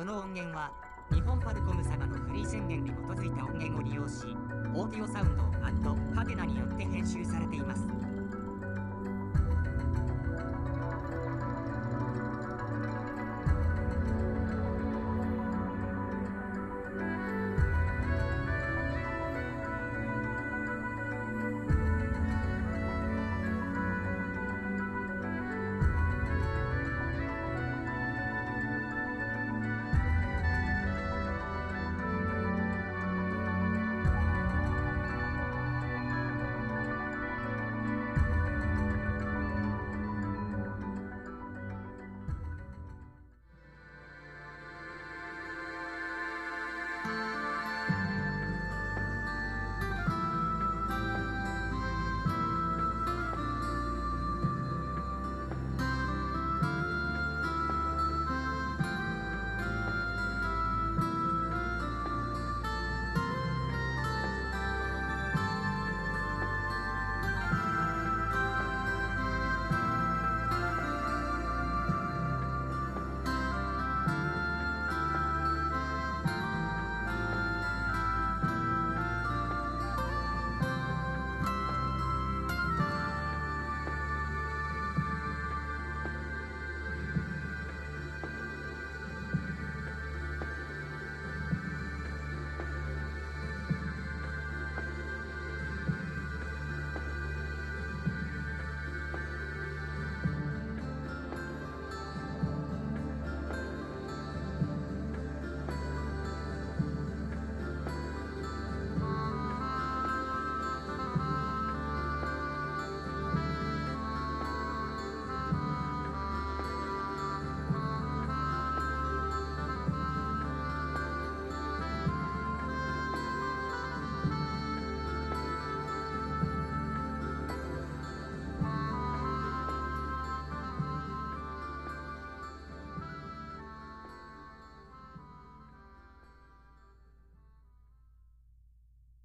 この音源は日本ファルコム様のフリー宣言に基づいた音源を利用しオーディオサウンドハテナによって編集されています。